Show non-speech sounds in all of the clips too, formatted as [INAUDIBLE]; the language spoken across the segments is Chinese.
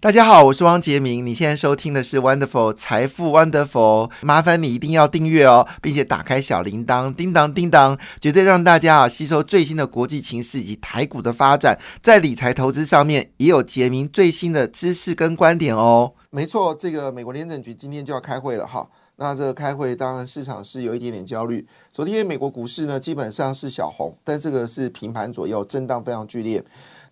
大家好，我是汪杰明。你现在收听的是 Wonderful 财富 Wonderful，麻烦你一定要订阅哦，并且打开小铃铛，叮当叮当，绝对让大家啊吸收最新的国际情势以及台股的发展，在理财投资上面也有杰明最新的知识跟观点哦。没错，这个美国联准局今天就要开会了哈。那这个开会当然市场是有一点点焦虑。昨天美国股市呢基本上是小红，但这个是平盘左右，震荡非常剧烈。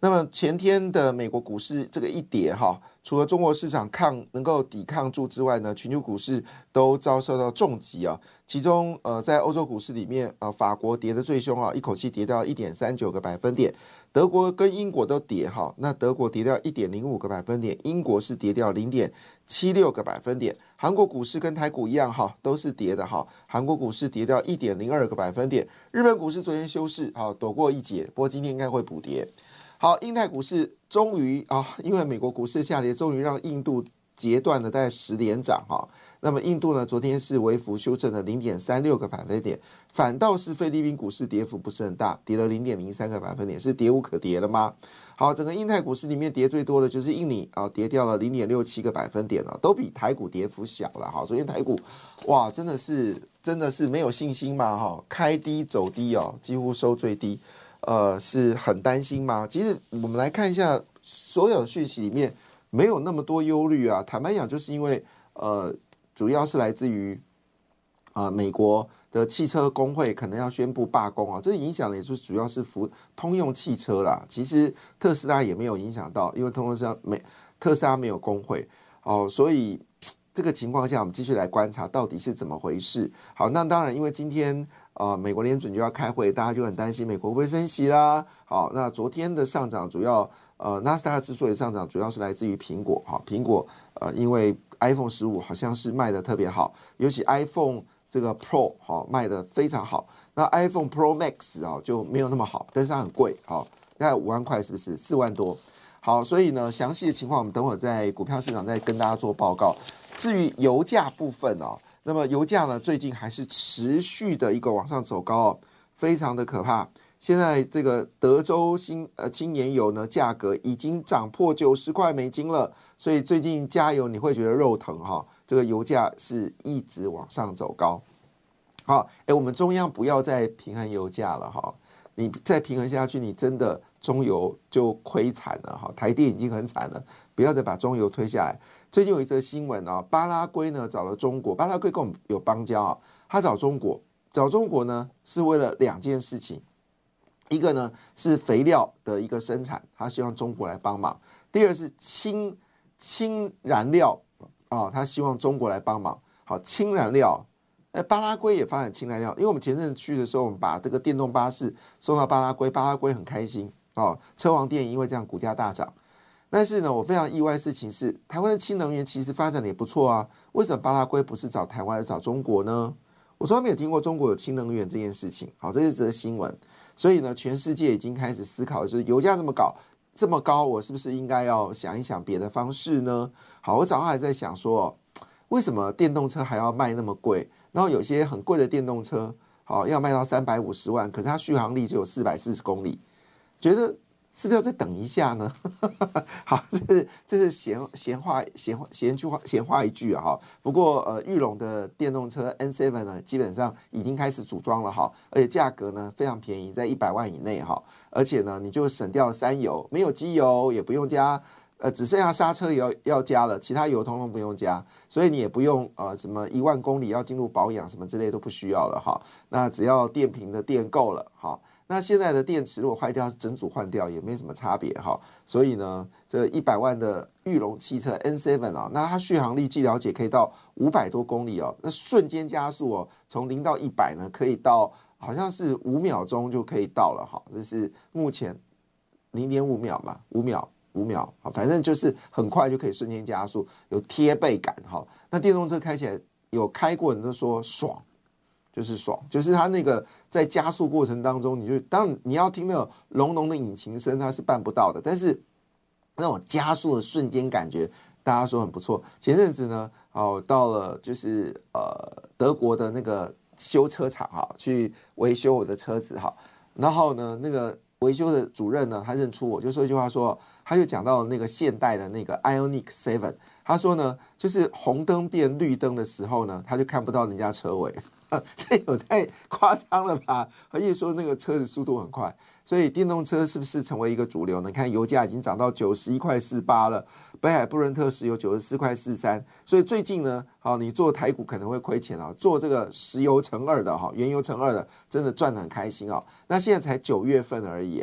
那么前天的美国股市这个一跌哈，除了中国市场抗能够抵抗住之外呢，全球股市都遭受到重击啊。其中呃，在欧洲股市里面，呃，法国跌得最凶啊，一口气跌掉一点三九个百分点。德国跟英国都跌哈，那德国跌掉一点零五个百分点，英国是跌掉零点七六个百分点。韩国股市跟台股一样哈，都是跌的哈。韩国股市跌掉一点零二个百分点。日本股市昨天休市啊，躲过一劫，不过今天应该会补跌。好，印太股市终于啊，因为美国股市下跌，终于让印度截断了大概十连涨哈。那么印度呢，昨天是微幅修正了零点三六个百分点，反倒是菲律宾股市跌幅不是很大，跌了零点零三个百分点，是跌无可跌了吗？好，整个印太股市里面跌最多的就是印尼啊，跌掉了零点六七个百分点了，都比台股跌幅小了哈。昨天台股哇，真的是真的是没有信心嘛哈，开低走低哦，几乎收最低。呃，是很担心吗？其实我们来看一下所有讯息里面没有那么多忧虑啊。坦白讲，就是因为呃，主要是来自于啊美国的汽车工会可能要宣布罢工啊，这影响的也是主要是福通用汽车啦。其实特斯拉也没有影响到，因为通用车没特斯拉没有工会哦，所以这个情况下，我们继续来观察到底是怎么回事。好，那当然，因为今天。啊，美国联准就要开会，大家就很担心美国会升息啦。好，那昨天的上涨主要，呃，纳斯达克之所以上涨，主要是来自于苹果。好，苹果，呃，因为 iPhone 十五好像是卖的特别好，尤其 iPhone 这个 Pro 好卖的非常好。那 iPhone Pro Max 啊就没有那么好，但是它很贵，好，大概五万块是不是？四万多。好，所以呢，详细的情况我们等会在股票市场再跟大家做报告。至于油价部分哦。那么油价呢？最近还是持续的一个往上走高哦，非常的可怕。现在这个德州新呃轻盐油呢，价格已经涨破九十块美金了，所以最近加油你会觉得肉疼哈。这个油价是一直往上走高。好，哎，我们中央不要再平衡油价了哈，你再平衡下去，你真的中油就亏惨了哈。台电已经很惨了，不要再把中油推下来。最近有一则新闻啊，巴拉圭呢找了中国，巴拉圭跟我们有邦交啊，他找中国，找中国呢是为了两件事情，一个呢是肥料的一个生产，他希望中国来帮忙；第二是氢氢燃料啊，他希望中国来帮忙。好，氢燃料，哎，巴拉圭也发展氢燃料，因为我们前阵子去的时候，我们把这个电动巴士送到巴拉圭，巴拉圭很开心哦，车王电因为这样股价大涨。但是呢，我非常意外的事情是，台湾的氢能源其实发展的也不错啊。为什么巴拉圭不是找台湾而找中国呢？我从来没有听过中国有氢能源这件事情。好，这是则新闻。所以呢，全世界已经开始思考，就是油价这么高，这么高，我是不是应该要想一想别的方式呢？好，我早上还在想说，为什么电动车还要卖那么贵？然后有些很贵的电动车，好要卖到三百五十万，可是它续航力只有四百四十公里，觉得。是不是要再等一下呢？[LAUGHS] 好，这是这是闲闲话闲话闲句话闲话一句啊哈。不过呃，玉龙的电动车 N7 呢，基本上已经开始组装了哈，而且价格呢非常便宜，在一百万以内哈。而且呢，你就省掉三油，没有机油也不用加，呃，只剩下刹车油要加了，其他油通通不用加，所以你也不用呃什么一万公里要进入保养什么之类都不需要了哈。那只要电瓶的电够了哈。那现在的电池如果坏掉，整组换掉也没什么差别哈。所以呢，这一百万的裕隆汽车 N7 啊，那它续航力据了解可以到五百多公里哦，那瞬间加速哦，从零到一百呢，可以到好像是五秒钟就可以到了哈。这是目前零点五秒嘛，五秒五秒，好，反正就是很快就可以瞬间加速，有贴背感哈。那电动车开起来有开过人都说爽。就是爽，就是它那个在加速过程当中，你就当你要听那种隆隆的引擎声，它是办不到的。但是那种加速的瞬间感觉，大家说很不错。前阵子呢，哦，到了就是呃德国的那个修车厂哈，去维修我的车子哈，然后呢，那个维修的主任呢，他认出我，就说一句话说，他就讲到那个现代的那个 Ionic Seven，他说呢，就是红灯变绿灯的时候呢，他就看不到人家车尾，这 [LAUGHS] 有太夸张了吧？而且说那个车子速度很快。所以电动车是不是成为一个主流呢？你看油价已经涨到九十一块四八了，北海布伦特石油九十四块四三。所以最近呢，好，你做台股可能会亏钱啊，做这个石油乘二的哈，原油乘二的，真的赚得很开心啊。那现在才九月份而已，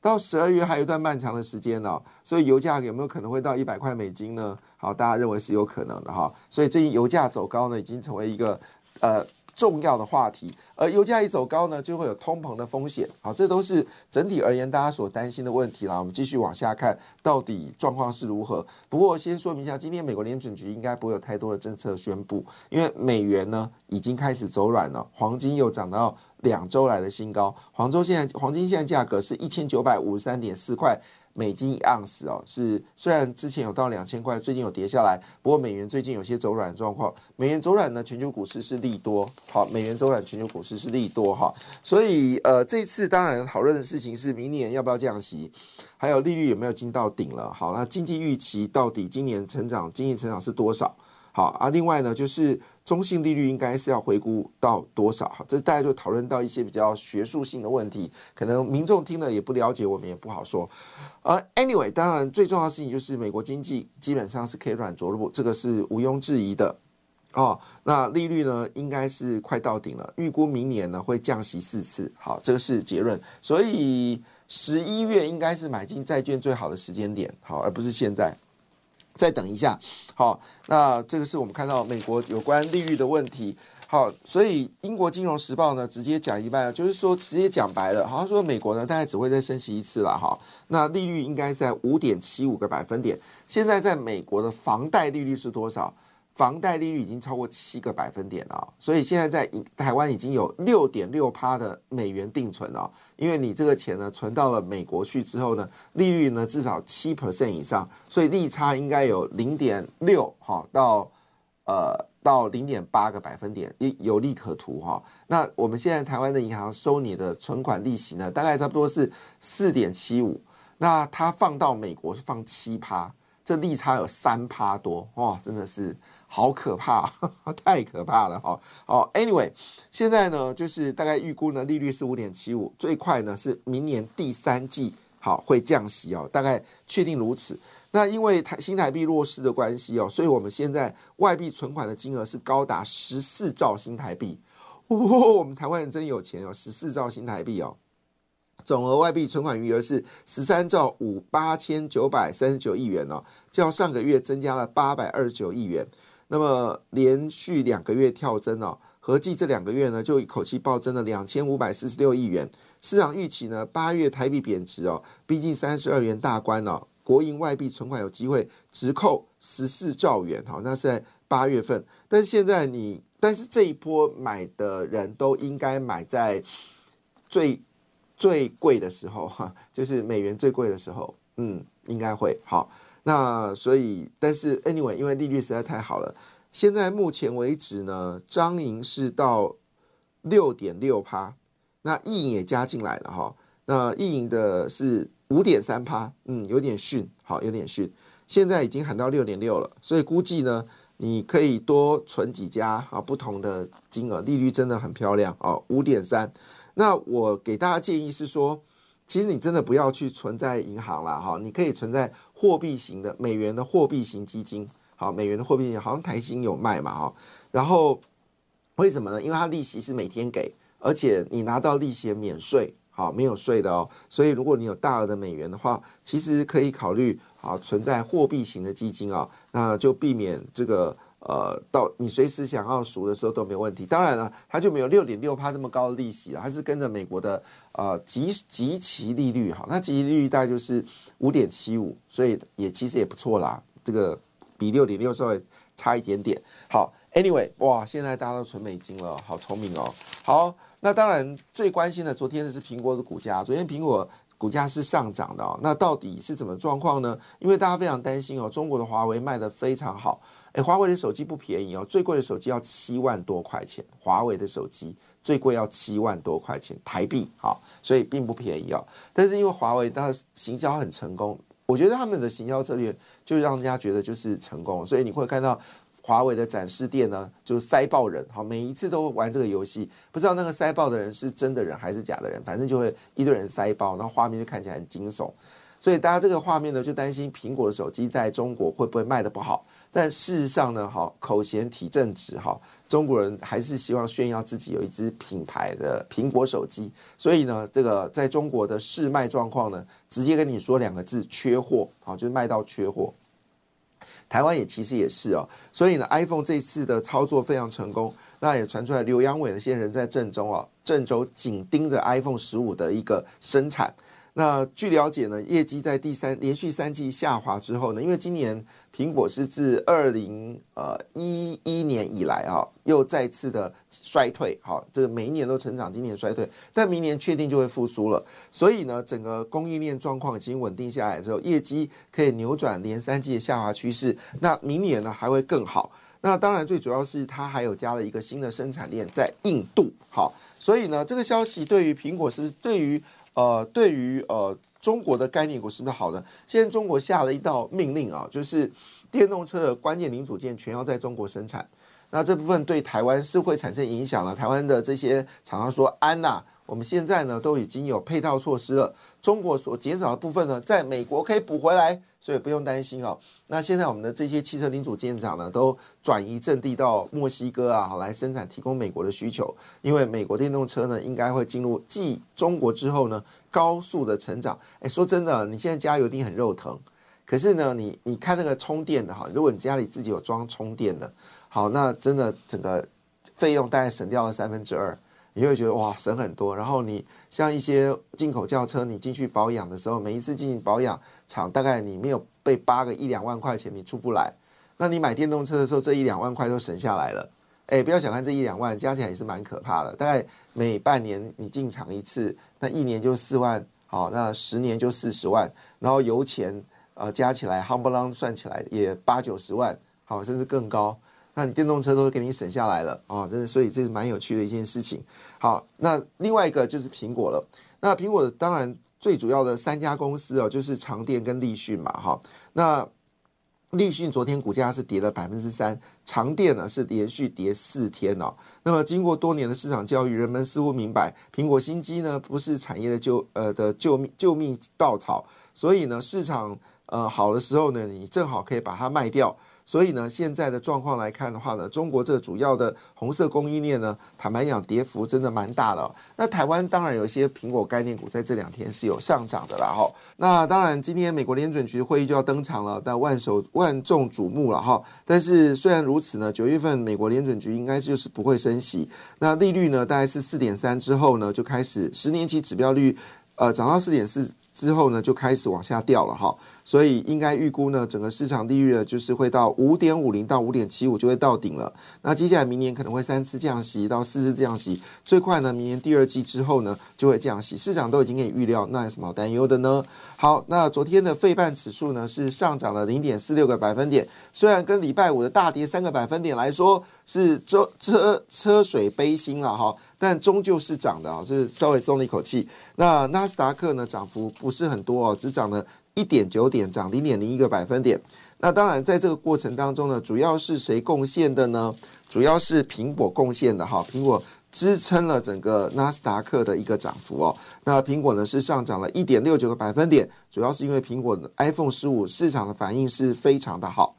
到十二月还有一段漫长的时间呢。所以油价有没有可能会到一百块美金呢？好，大家认为是有可能的哈。所以最近油价走高呢，已经成为一个呃。重要的话题，而油价一走高呢，就会有通膨的风险。好，这都是整体而言大家所担心的问题啦。我们继续往下看，到底状况是如何？不过先说明一下，今天美国联准局应该不会有太多的政策宣布，因为美元呢已经开始走软了，黄金又涨到两周来的新高。黄州现在黄金现在价格是一千九百五十三点四块。美金一盎司哦，是虽然之前有到两千块，最近有跌下来，不过美元最近有些走软状况。美元走软呢，全球股市是利多。好，美元走软，全球股市是利多哈。所以呃，这次当然讨论的事情是明年要不要降息，还有利率有没有进到顶了。好，那经济预期到底今年成长，经济成长是多少？好啊，另外呢，就是中性利率应该是要回估到多少？哈，这大家就讨论到一些比较学术性的问题，可能民众听了也不了解，我们也不好说。呃，anyway，当然最重要的事情就是美国经济基本上是可以软着陆，这个是毋庸置疑的。哦，那利率呢，应该是快到顶了，预估明年呢会降息四次。好，这个是结论，所以十一月应该是买进债券最好的时间点，好，而不是现在。再等一下，好，那这个是我们看到美国有关利率的问题，好，所以英国金融时报呢直接讲一半，就是说直接讲白了，好像说美国呢大概只会再升息一次了，哈，那利率应该在五点七五个百分点，现在在美国的房贷利率是多少？房贷利率已经超过七个百分点了，所以现在在台湾已经有六点六趴的美元定存了。因为你这个钱呢存到了美国去之后呢，利率呢至少七 percent 以上，所以利差应该有零点六哈到呃到零点八个百分点，有有利可图哈。那我们现在台湾的银行收你的存款利息呢，大概差不多是四点七五，那它放到美国是放七趴，这利差有三趴多哇，真的是。好可怕，[LAUGHS] 太可怕了哈！好，Anyway，现在呢，就是大概预估呢，利率是五点七五，最快呢是明年第三季好会降息哦，大概确定如此。那因为台新台币弱势的关系哦，所以我们现在外币存款的金额是高达十四兆新台币。哦，我们台湾人真有钱哦，十四兆新台币哦，总额外币存款余额是十三兆五八千九百三十九亿元哦，较上个月增加了八百二十九亿元。那么连续两个月跳增哦，合计这两个月呢，就一口气暴增了两千五百四十六亿元。市场预期呢，八月台币贬值哦，逼近三十二元大关哦，国营外币存款有机会直扣十四兆元哈，那是在八月份。但是现在你，但是这一波买的人都应该买在最最贵的时候哈，就是美元最贵的时候，嗯，应该会好。那所以，但是 anyway，因为利率实在太好了，现在目前为止呢，张银是到六点六趴，那易银也加进来了哈，那易银的是五点三趴，嗯，有点逊，好，有点逊，现在已经喊到六点六了，所以估计呢，你可以多存几家啊，不同的金额，利率真的很漂亮哦，五点三，那我给大家建议是说。其实你真的不要去存在银行了哈，你可以存在货币型的美元的货币型基金，好，美元的货币型好像台新有卖嘛哈，然后为什么呢？因为它利息是每天给，而且你拿到利息免税，好，没有税的哦，所以如果你有大额的美元的话，其实可以考虑啊存在货币型的基金啊，那就避免这个。呃，到你随时想要赎的时候都没问题。当然了，它就没有六点六趴这么高的利息了，它是跟着美国的呃极极其利率哈。那极其利率大概就是五点七五，所以也其实也不错啦。这个比六点六稍微差一点点。好，Anyway，哇，现在大家都存美金了，好聪明哦。好，那当然最关心的，昨天的是苹果的股价，昨天苹果。股价是上涨的哦。那到底是怎么状况呢？因为大家非常担心哦，中国的华为卖得非常好，诶，华为的手机不便宜哦，最贵的手机要七万多块钱，华为的手机最贵要七万多块钱台币，好，所以并不便宜哦。但是因为华为它行销很成功，我觉得他们的行销策略就让人家觉得就是成功，所以你会看到。华为的展示店呢，就塞爆人，好，每一次都玩这个游戏，不知道那个塞爆的人是真的人还是假的人，反正就会一堆人塞爆，然后画面就看起来很惊悚，所以大家这个画面呢，就担心苹果的手机在中国会不会卖的不好，但事实上呢，哈，口嫌体正直，哈，中国人还是希望炫耀自己有一支品牌的苹果手机，所以呢，这个在中国的试卖状况呢，直接跟你说两个字，缺货，好，就是卖到缺货。台湾也其实也是哦，所以呢，iPhone 这次的操作非常成功，那也传出来刘阳伟那些人在郑州啊，郑州紧盯着 iPhone 十五的一个生产。那据了解呢，业绩在第三连续三季下滑之后呢，因为今年苹果是自二零呃一一年以来啊，又再次的衰退，好，这个每一年都成长，今年衰退，但明年确定就会复苏了。所以呢，整个供应链状况已经稳定下来之后，业绩可以扭转连三季的下滑趋势。那明年呢还会更好。那当然最主要是它还有加了一个新的生产链在印度，好，所以呢这个消息对于苹果是不是对于？呃，对于呃中国的概念股是不是好的？现在中国下了一道命令啊，就是电动车的关键零组件全要在中国生产。那这部分对台湾是会产生影响了。台湾的这些厂商说：“安娜。”我们现在呢都已经有配套措施了，中国所减少的部分呢，在美国可以补回来，所以不用担心哦。那现在我们的这些汽车零组件厂呢，都转移阵地到墨西哥啊，来生产提供美国的需求。因为美国电动车呢，应该会进入继中国之后呢，高速的成长。哎，说真的，你现在加油一定很肉疼，可是呢，你你看那个充电的哈，如果你家里自己有装充电的，好，那真的整个费用大概省掉了三分之二。你会觉得哇省很多，然后你像一些进口轿车，你进去保养的时候，每一次进行保养厂，大概你没有被扒个一两万块钱，你出不来。那你买电动车的时候，这一两万块都省下来了。哎，不要小看这一两万，加起来也是蛮可怕的。大概每半年你进厂一次，那一年就四万，好，那十年就四十万，然后油钱呃加起来，夯不啷算起来也八九十万，好，甚至更高。那你电动车都给你省下来了啊，真的，所以这是蛮有趣的一件事情。好，那另外一个就是苹果了。那苹果当然最主要的三家公司哦，就是长电跟立讯嘛，哈。那立讯昨天股价是跌了百分之三，长电呢是连续跌四天哦。那么经过多年的市场教育，人们似乎明白，苹果新机呢不是产业的救呃的救命救命稻草，所以呢市场呃好的时候呢，你正好可以把它卖掉。所以呢，现在的状况来看的话呢，中国这主要的红色供应链呢，坦白讲，跌幅真的蛮大的。那台湾当然有一些苹果概念股在这两天是有上涨的啦，哈。那当然，今天美国联准局会议就要登场了，但万首万众瞩目了哈。但是虽然如此呢，九月份美国联准局应该就是不会升息，那利率呢大概是四点三之后呢，就开始十年期指标率，呃，涨到四点四。之后呢，就开始往下掉了哈，所以应该预估呢，整个市场利率呢，就是会到五点五零到五点七五就会到顶了。那接下来明年可能会三次降息到四次降息，最快呢，明年第二季之后呢，就会降息。市场都已经给你预料，那有什么好担忧的呢？好，那昨天的费半指数呢是上涨了零点四六个百分点，虽然跟礼拜五的大跌三个百分点来说是车车车水杯薪了哈。但终究是涨的啊，是稍微松了一口气。那纳斯达克呢，涨幅不是很多哦，只涨了一点九点，涨零点零一个百分点。那当然，在这个过程当中呢，主要是谁贡献的呢？主要是苹果贡献的哈，苹果支撑了整个纳斯达克的一个涨幅哦。那苹果呢是上涨了一点六九个百分点，主要是因为苹果的 iPhone 十五市场的反应是非常的好。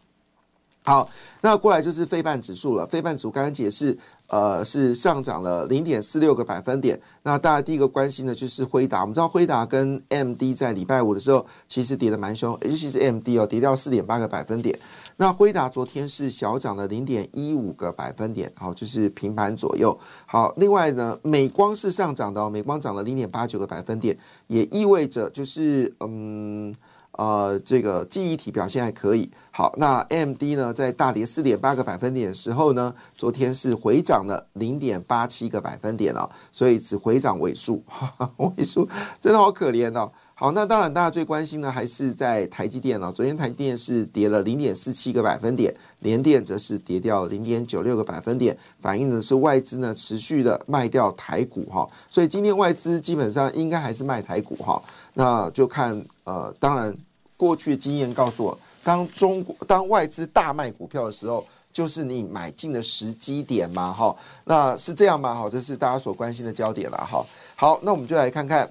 好，那过来就是非半指数了。非半指数刚刚解释。呃，是上涨了零点四六个百分点。那大家第一个关心的就是辉达。我们知道辉达跟 MD 在礼拜五的时候其实跌的蛮凶，尤其是 MD 哦，跌掉四点八个百分点。那辉达昨天是小涨了零点一五个百分点，好，就是平盘左右。好，另外呢，美光是上涨的哦，美光涨了零点八九个百分点，也意味着就是嗯。呃，这个记忆体表现还可以。好，那 M D 呢，在大跌四点八个百分点的时候呢，昨天是回涨了零点八七个百分点哦，所以只回涨尾数，[LAUGHS] 尾数真的好可怜哦。好，那当然大家最关心的还是在台积电了。昨天台积电是跌了零点四七个百分点，联电则是跌掉了零点九六个百分点，反映的是外资呢持续的卖掉台股哈。所以今天外资基本上应该还是卖台股哈。那就看呃，当然过去的经验告诉我，当中国当外资大卖股票的时候，就是你买进的时机点嘛哈。那是这样吗？哈，这是大家所关心的焦点了哈。好，那我们就来看看。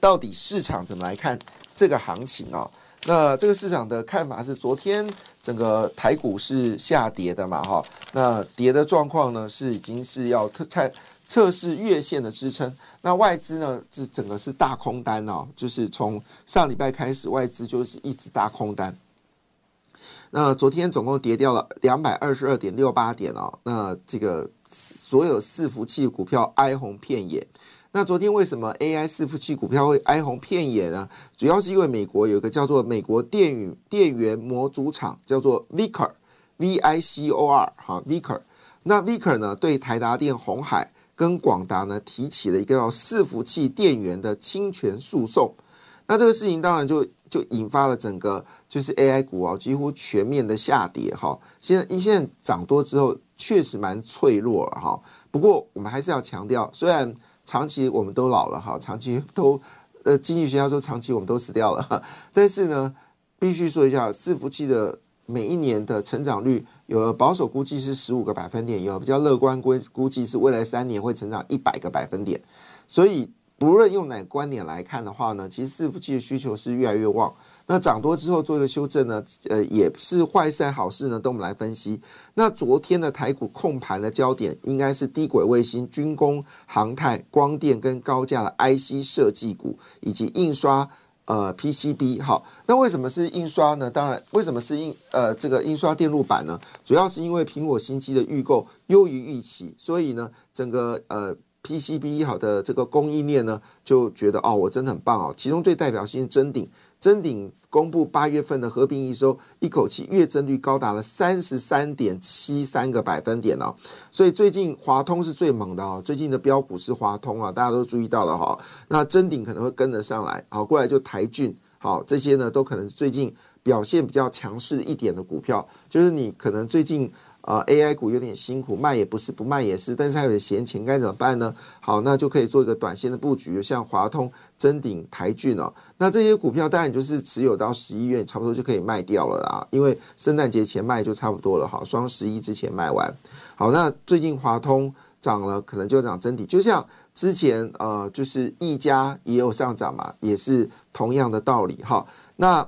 到底市场怎么来看这个行情啊？那这个市场的看法是，昨天整个台股是下跌的嘛，哈，那跌的状况呢是已经是要测测试月线的支撑。那外资呢是整个是大空单哦，就是从上礼拜开始，外资就是一直大空单。那昨天总共跌掉了两百二十二点六八点哦，那这个所有伺服器股票哀鸿遍野。那昨天为什么 AI 伺服器股票会哀鸿遍野呢？主要是因为美国有一个叫做美国电源电源模组厂，叫做 Vicor，V I C O R，哈，Vicor。那 Vicor 呢，对台达电、红海跟广达呢提起了一个叫伺服器电源的侵权诉讼。那这个事情当然就就引发了整个就是 AI 股啊几乎全面的下跌哈。现在一现在涨多之后，确实蛮脆弱了哈。不过我们还是要强调，虽然长期我们都老了哈，长期都呃经济学家说长期我们都死掉了，[LAUGHS] 但是呢，必须说一下，伺服器的每一年的成长率，有了保守估计是十五个百分点，有比较乐观估估计是未来三年会成长一百个百分点，所以不论用哪个观点来看的话呢，其实伺服器的需求是越来越旺。那涨多之后做一个修正呢，呃，也是坏事好事呢，等我们来分析。那昨天的台股控盘的焦点应该是低轨卫星、军工、航太、光电跟高价的 IC 设计股，以及印刷呃 PCB。好，那为什么是印刷呢？当然，为什么是印呃这个印刷电路板呢？主要是因为苹果新机的预购优于预期，所以呢，整个呃 PCB 好的这个供应链呢就觉得哦，我真的很棒哦。其中最代表性真顶。真鼎公布八月份的合并营收，一口气月增率高达了三十三点七三个百分点哦，所以最近华通是最猛的哦，最近的标股是华通啊，大家都注意到了哈。那真鼎可能会跟得上来，好过来就台骏，好这些呢都可能是最近表现比较强势一点的股票，就是你可能最近。啊，AI 股有点辛苦，卖也不是，不卖也是，但是还有闲钱，该怎么办呢？好，那就可以做一个短线的布局，像华通、真鼎、台骏哦。那这些股票当然就是持有到十一月，差不多就可以卖掉了啦，因为圣诞节前卖就差不多了哈，双十一之前卖完。好，那最近华通涨了，可能就涨真底，就像之前呃，就是一家也有上涨嘛，也是同样的道理哈。那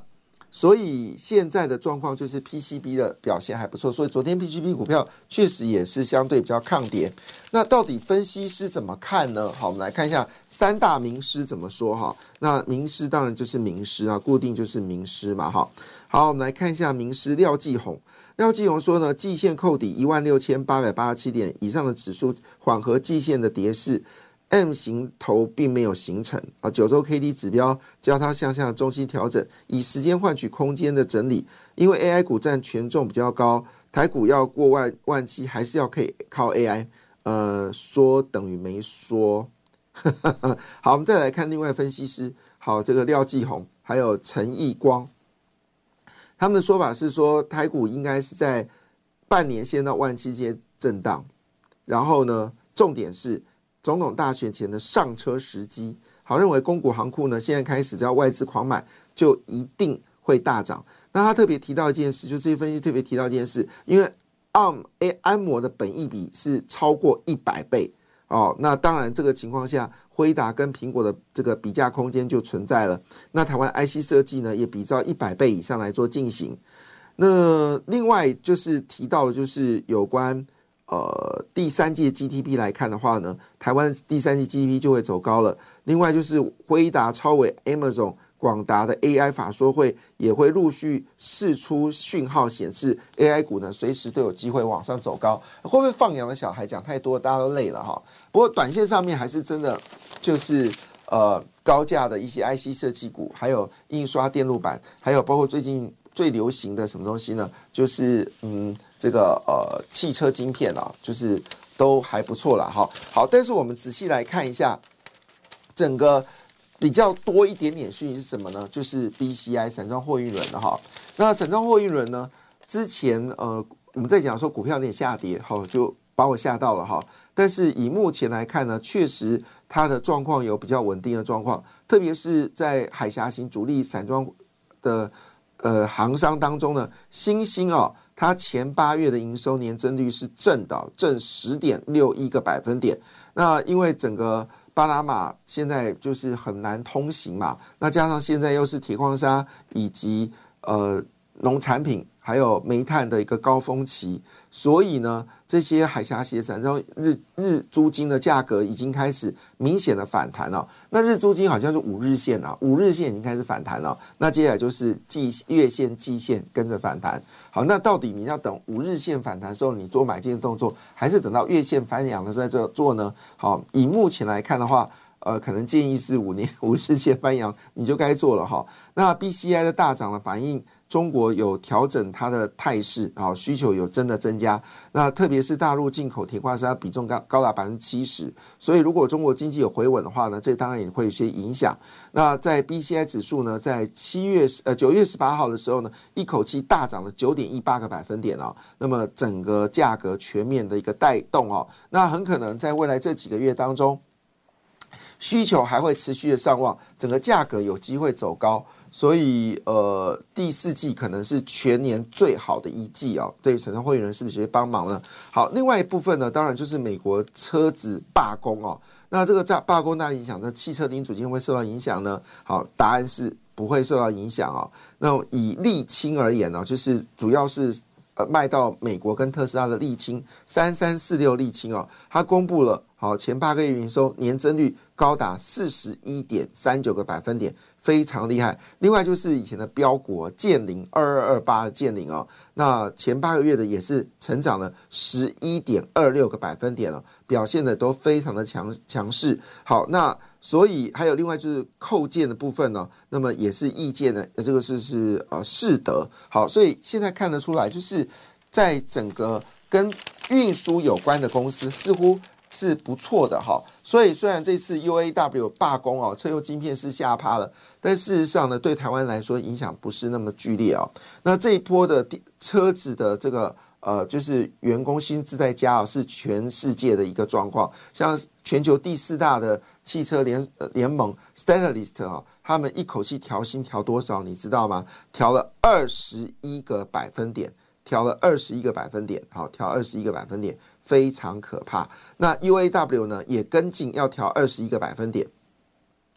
所以现在的状况就是 PCB 的表现还不错，所以昨天 PCB 股票确实也是相对比较抗跌。那到底分析师怎么看呢？好，我们来看一下三大名师怎么说哈。那名师当然就是名师啊，固定就是名师嘛哈。好，我们来看一下名师廖继红。廖继红说呢，季线扣底一万六千八百八十七点以上的指数缓和季线的跌势。M 型头并没有形成啊，九周 K D 指标交叉向下的中心调整，以时间换取空间的整理。因为 A I 股占权重比较高，台股要过万万期，还是要可以靠 A I。呃，说等于没说。[LAUGHS] 好，我们再来看另外分析师，好，这个廖继红还有陈义光，他们的说法是说，台股应该是在半年线到万期间震荡，然后呢，重点是。总统大选前的上车时机，好认为公股行库呢，现在开始只要外资狂买，就一定会大涨。那他特别提到一件事，就这些分析特别提到一件事，因为 ARM A 安摩的本益比是超过一百倍哦。那当然这个情况下，辉达跟苹果的这个比价空间就存在了。那台湾 IC 设计呢，也比照一百倍以上来做进行。那另外就是提到的，就是有关。呃，第三季的 GDP 来看的话呢，台湾第三季 GDP 就会走高了。另外就是辉达、超伟、Amazon、广达的 AI 法说会也会陆续释出讯号，显示 AI 股呢随时都有机会往上走高。会不会放羊的小孩讲太多，大家都累了哈？不过短线上面还是真的就是呃高价的一些 IC 设计股，还有印刷电路板，还有包括最近最流行的什么东西呢？就是嗯。这个呃汽车晶片啊，就是都还不错了哈。好，但是我们仔细来看一下整个比较多一点点讯息是什么呢？就是 BCI 散装货运轮的哈。那散装货运轮呢，之前呃我们在讲说股票有点下跌，哈就把我吓到了哈。但是以目前来看呢，确实它的状况有比较稳定的状况，特别是在海峡型主力散装的呃行商当中呢，新兴啊，它前八月的营收年增率是正的，正十点六一个百分点。那因为整个巴拿马现在就是很难通行嘛，那加上现在又是铁矿砂以及呃农产品还有煤炭的一个高峰期，所以呢，这些海峡鞋散装日日租金的价格已经开始明显的反弹了。那日租金好像是五日线啊，五日线已经开始反弹了。那接下来就是季月线、季线跟着反弹。好，那到底你要等五日线反弹的时候，你做买进的动作，还是等到月线翻阳的时候再做呢？好，以目前来看的话，呃，可能建议是五年五日线翻阳你就该做了哈。那 BCI 的大涨的反应。中国有调整它的态势啊，需求有真的增加。那特别是大陆进口铁矿砂比重高高达百分之七十，所以如果中国经济有回稳的话呢，这当然也会有些影响。那在 BCI 指数呢，在七月呃九月十八号的时候呢，一口气大涨了九点一八个百分点哦。那么整个价格全面的一个带动哦，那很可能在未来这几个月当中，需求还会持续的上旺，整个价格有机会走高。所以，呃，第四季可能是全年最好的一季哦。对，陈昌会员是不是会帮忙呢？好，另外一部分呢，当然就是美国车子罢工哦。那这个在罢工大影响，那汽车零组件会受到影响呢？好，答案是不会受到影响哦。那以沥青而言呢，就是主要是呃卖到美国跟特斯拉的沥青三三四六沥青哦，它公布了好前八个月营收年增率高达四十一点三九个百分点。非常厉害。另外就是以前的标股建林二二二八的建林哦，那前八个月的也是成长了十一点二六个百分点了，表现的都非常的强强势。好，那所以还有另外就是扣件的部分呢，那么也是意见的，这个是是呃适得。好，所以现在看得出来，就是在整个跟运输有关的公司似乎。是不错的哈，所以虽然这次 UAW 罢工哦，车用晶片是下趴了，但事实上呢，对台湾来说影响不是那么剧烈哦。那这一波的车子的这个呃，就是员工薪资在加啊，是全世界的一个状况。像全球第四大的汽车联联盟 Stellantis 啊，他们一口气调薪调多少，你知道吗？调了二十一个百分点，调了二十一个百分点，好，调二十一个百分点。非常可怕。那 UAW 呢也跟进要调二十一个百分点。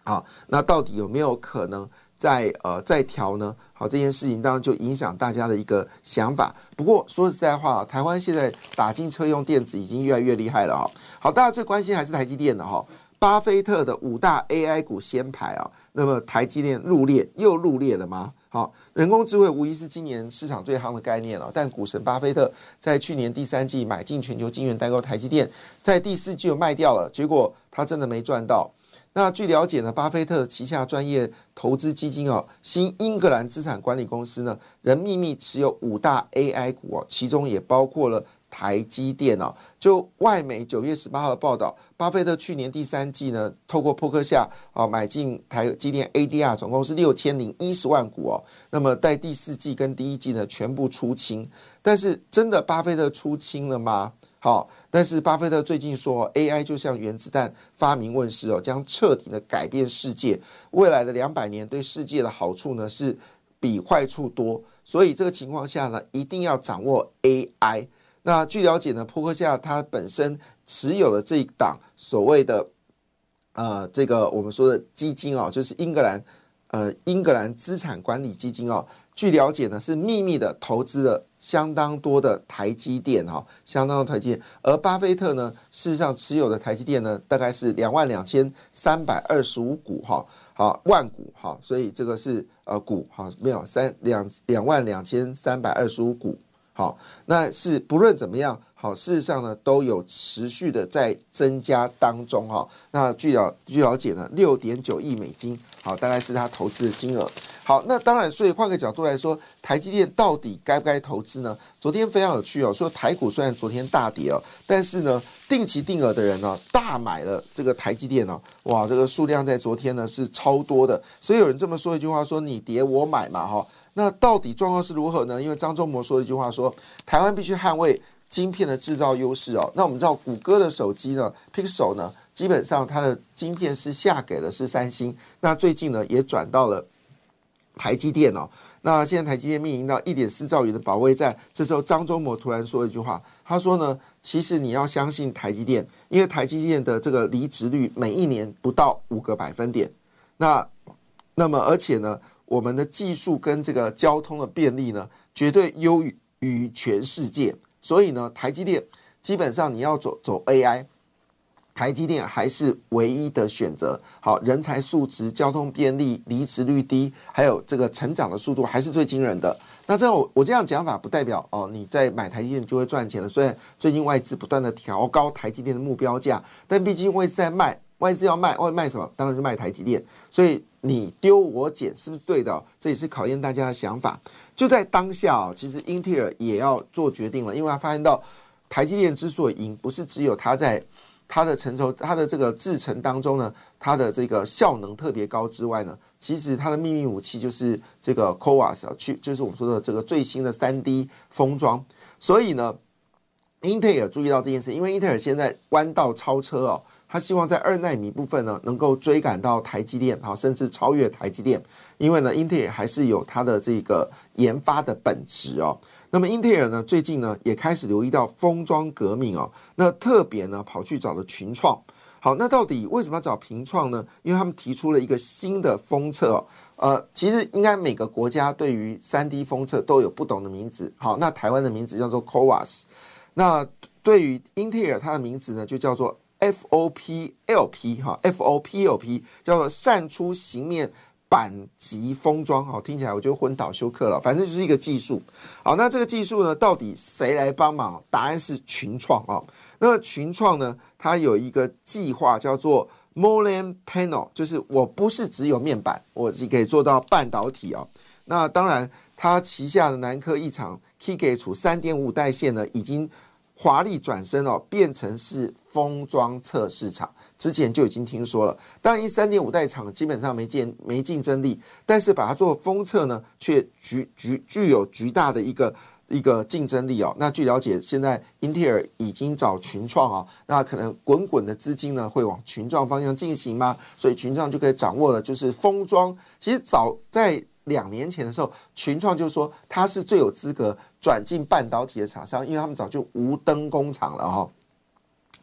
好，那到底有没有可能再呃再调呢？好，这件事情当然就影响大家的一个想法。不过说实在话，台湾现在打进车用电子已经越来越厉害了哈。好，大家最关心还是台积电的哈。巴菲特的五大 AI 股先排啊，那么台积电入列又入列了吗？好，人工智慧无疑是今年市场最夯的概念了。但股神巴菲特在去年第三季买进全球晶圆代购台积电，在第四季又卖掉了，结果他真的没赚到。那据了解呢，巴菲特旗下专业投资基金哦，新英格兰资产管理公司呢，仍秘密持有五大 AI 股哦，其中也包括了。台积电哦，就外媒九月十八号的报道，巴菲特去年第三季呢，透过扑克下啊买进台积电 ADR，总共是六千零一十万股哦。那么在第四季跟第一季呢，全部出清。但是真的巴菲特出清了吗？好，但是巴菲特最近说，AI 就像原子弹发明问世哦，将彻底的改变世界。未来的两百年对世界的好处呢，是比坏处多。所以这个情况下呢，一定要掌握 AI。那据了解呢，扑克夏他本身持有的这一档所谓的呃这个我们说的基金哦，就是英格兰呃英格兰资产管理基金哦。据了解呢，是秘密的投资了相当多的台积电哈，相当的台积电。而巴菲特呢，事实上持有的台积电呢，大概是两万两千三百二十五股哈，好万股哈，所以这个是呃股哈，没有三两两万两千三百二十五股。好，那是不论怎么样，好，事实上呢都有持续的在增加当中哈。那据了据了解呢，六点九亿美金，好，大概是他投资的金额。好，那当然，所以换个角度来说，台积电到底该不该投资呢？昨天非常有趣哦，说台股虽然昨天大跌哦，但是呢，定期定额的人呢大买了这个台积电哦，哇，这个数量在昨天呢是超多的，所以有人这么说一句话，说你跌我买嘛哈。那到底状况是如何呢？因为张忠谋说一句话，说台湾必须捍卫晶片的制造优势哦。那我们知道谷歌的手机呢，Pixel 呢，基本上它的晶片是下给了是三星，那最近呢也转到了。台积电哦，那现在台积电面临到一点四兆元的保卫战，这时候张忠谋突然说一句话，他说呢，其实你要相信台积电，因为台积电的这个离职率每一年不到五个百分点，那那么而且呢，我们的技术跟这个交通的便利呢，绝对优于全世界，所以呢，台积电基本上你要走走 AI。台积电还是唯一的选择。好，人才素质、交通便利、离职率低，还有这个成长的速度还是最惊人的。那这样我我这样讲法不代表哦，你在买台积电就会赚钱了。虽然最近外资不断的调高台积电的目标价，但毕竟外资在卖，外资要卖，外卖什么？当然是卖台积电。所以你丢我捡是不是对的？这也是考验大家的想法。就在当下啊，其实英特尔也要做决定了，因为他发现到台积电之所以赢，不是只有他在。它的成熟，它的这个制程当中呢，它的这个效能特别高之外呢，其实它的秘密武器就是这个 CoWAS 去，就是我们说的这个最新的三 D 封装。所以呢，英特尔注意到这件事，因为英特尔现在弯道超车哦，他希望在二纳米部分呢，能够追赶到台积电，好，甚至超越台积电。因为呢，英特尔还是有它的这个研发的本质哦。那么英特尔呢，最近呢也开始留意到封装革命哦，那特别呢跑去找了群创。好，那到底为什么要找群创呢？因为他们提出了一个新的封测哦。呃，其实应该每个国家对于三 D 封测都有不同的名字。好，那台湾的名字叫做 CoWAS，那对于英特尔它的名字呢就叫做 FOPLP 哈，FOPLP 叫做散出形面。板级封装，好听起来我就昏倒休克了。反正就是一个技术，好，那这个技术呢，到底谁来帮忙？答案是群创啊。那么群创呢，它有一个计划叫做 Molen Panel，就是我不是只有面板，我只可以做到半导体哦。那当然，它旗下的南科一厂 k g a 处三点五代线呢，已经华丽转身哦，变成是封装测试场。之前就已经听说了，当然，一三点五代厂基本上没竞没竞争力，但是把它做封测呢，却具具具有巨大的一个一个竞争力哦。那据了解，现在英特尔已经找群创啊，那可能滚滚的资金呢会往群创方向进行吗？所以群创就可以掌握了，就是封装。其实早在两年前的时候，群创就说它是最有资格转进半导体的厂商，因为他们早就无灯工厂了哈。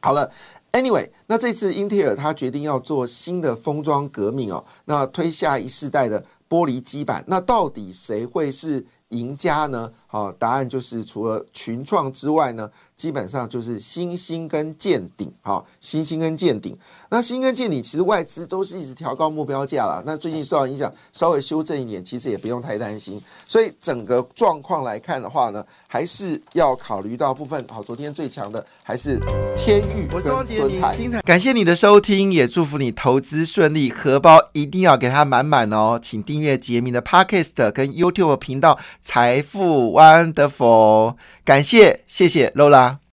好了。Anyway，那这次英特尔它决定要做新的封装革命哦，那推下一世代的玻璃基板，那到底谁会是赢家呢？好，答案就是除了群创之外呢。基本上就是新兴跟见顶，哈，新兴跟见顶。那新跟见顶，其实外资都是一直调高目标价了。那最近受到影响，稍微修正一点，其实也不用太担心。所以整个状况来看的话呢，还是要考虑到部分。好，昨天最强的还是天域跟敦泰。感谢你的收听，也祝福你投资顺利，荷包一定要给它满满哦。请订阅杰明的 Podcast 跟 YouTube 频道财富 Wonderful。感谢，谢谢 Lola。